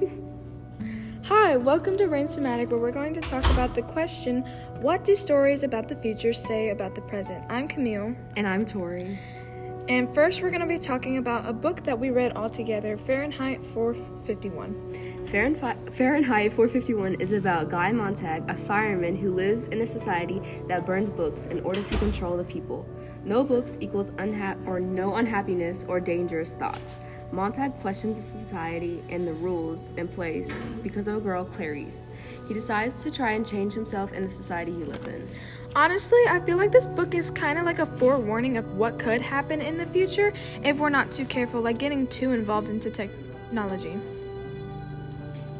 Hi, welcome to Rain Somatic, where we're going to talk about the question What do stories about the future say about the present? I'm Camille. And I'm Tori. And first, we're going to be talking about a book that we read all together Fahrenheit 451. Fahrenheit 451 is about Guy Montag, a fireman who lives in a society that burns books in order to control the people. No books equals unha- or no unhappiness or dangerous thoughts. Montag questions the society and the rules in place because of a girl, Clarisse. He decides to try and change himself and the society he lives in. Honestly, I feel like this book is kind of like a forewarning of what could happen in the future if we're not too careful, like getting too involved into technology.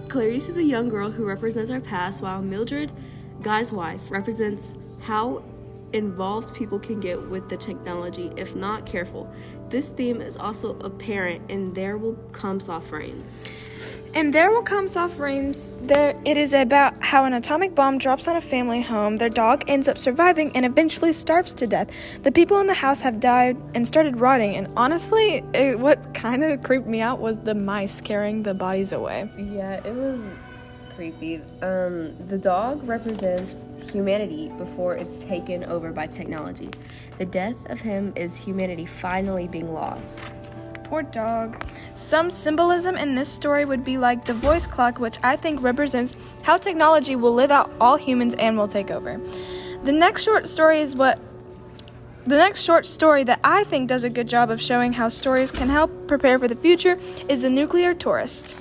Clarisse is a young girl who represents our past, while Mildred, Guy's wife, represents how involved people can get with the technology if not careful. This theme is also apparent in There Will Come Soft Rains. And There Will Come Soft Rains, there it is about how an atomic bomb drops on a family home. Their dog ends up surviving and eventually starves to death. The people in the house have died and started rotting. And honestly, it, what kind of creeped me out was the mice carrying the bodies away. Yeah, it was creepy. Um, the dog represents humanity before it's taken over by technology. The death of him is humanity finally being lost. Poor dog. Some symbolism in this story would be like the voice clock, which I think represents how technology will live out all humans and will take over. The next short story is what the next short story that I think does a good job of showing how stories can help prepare for the future is The Nuclear Tourist.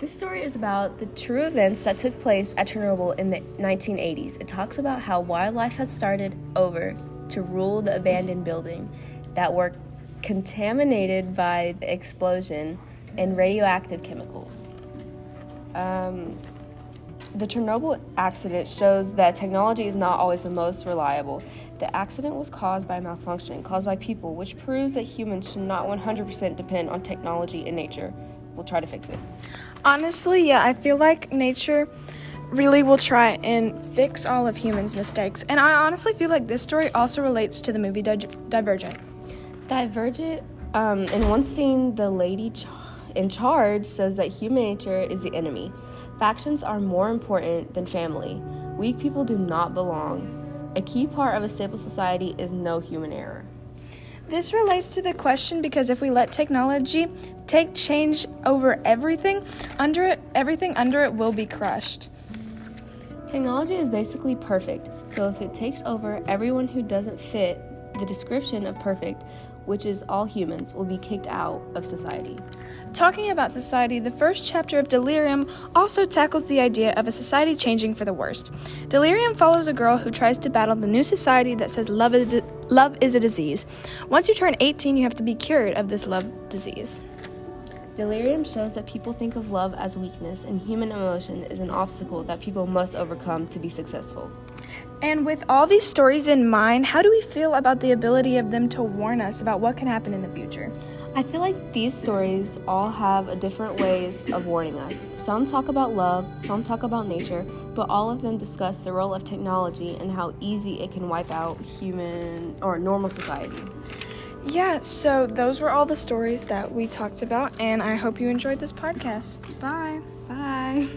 This story is about the true events that took place at Chernobyl in the 1980s. It talks about how wildlife has started over to rule the abandoned building that were contaminated by the explosion and radioactive chemicals. Um, the Chernobyl accident shows that technology is not always the most reliable. The accident was caused by malfunction caused by people, which proves that humans should not 100% depend on technology and nature. We'll try to fix it. Honestly, yeah, I feel like nature really will try and fix all of humans' mistakes. And I honestly feel like this story also relates to the movie Di- Divergent. Divergent, um, in one scene, the lady ch- in charge says that human nature is the enemy. Factions are more important than family. Weak people do not belong. A key part of a stable society is no human error. This relates to the question because if we let technology take change over everything, under it, everything under it will be crushed. Technology is basically perfect, so if it takes over, everyone who doesn't fit the description of perfect, which is all humans, will be kicked out of society. Talking about society, the first chapter of Delirium also tackles the idea of a society changing for the worst. Delirium follows a girl who tries to battle the new society that says love is, love is a disease. Once you turn 18, you have to be cured of this love disease. Delirium shows that people think of love as weakness, and human emotion is an obstacle that people must overcome to be successful. And with all these stories in mind, how do we feel about the ability of them to warn us about what can happen in the future? I feel like these stories all have a different ways of warning us. Some talk about love, some talk about nature, but all of them discuss the role of technology and how easy it can wipe out human or normal society. Yeah, so those were all the stories that we talked about, and I hope you enjoyed this podcast. Bye. Bye.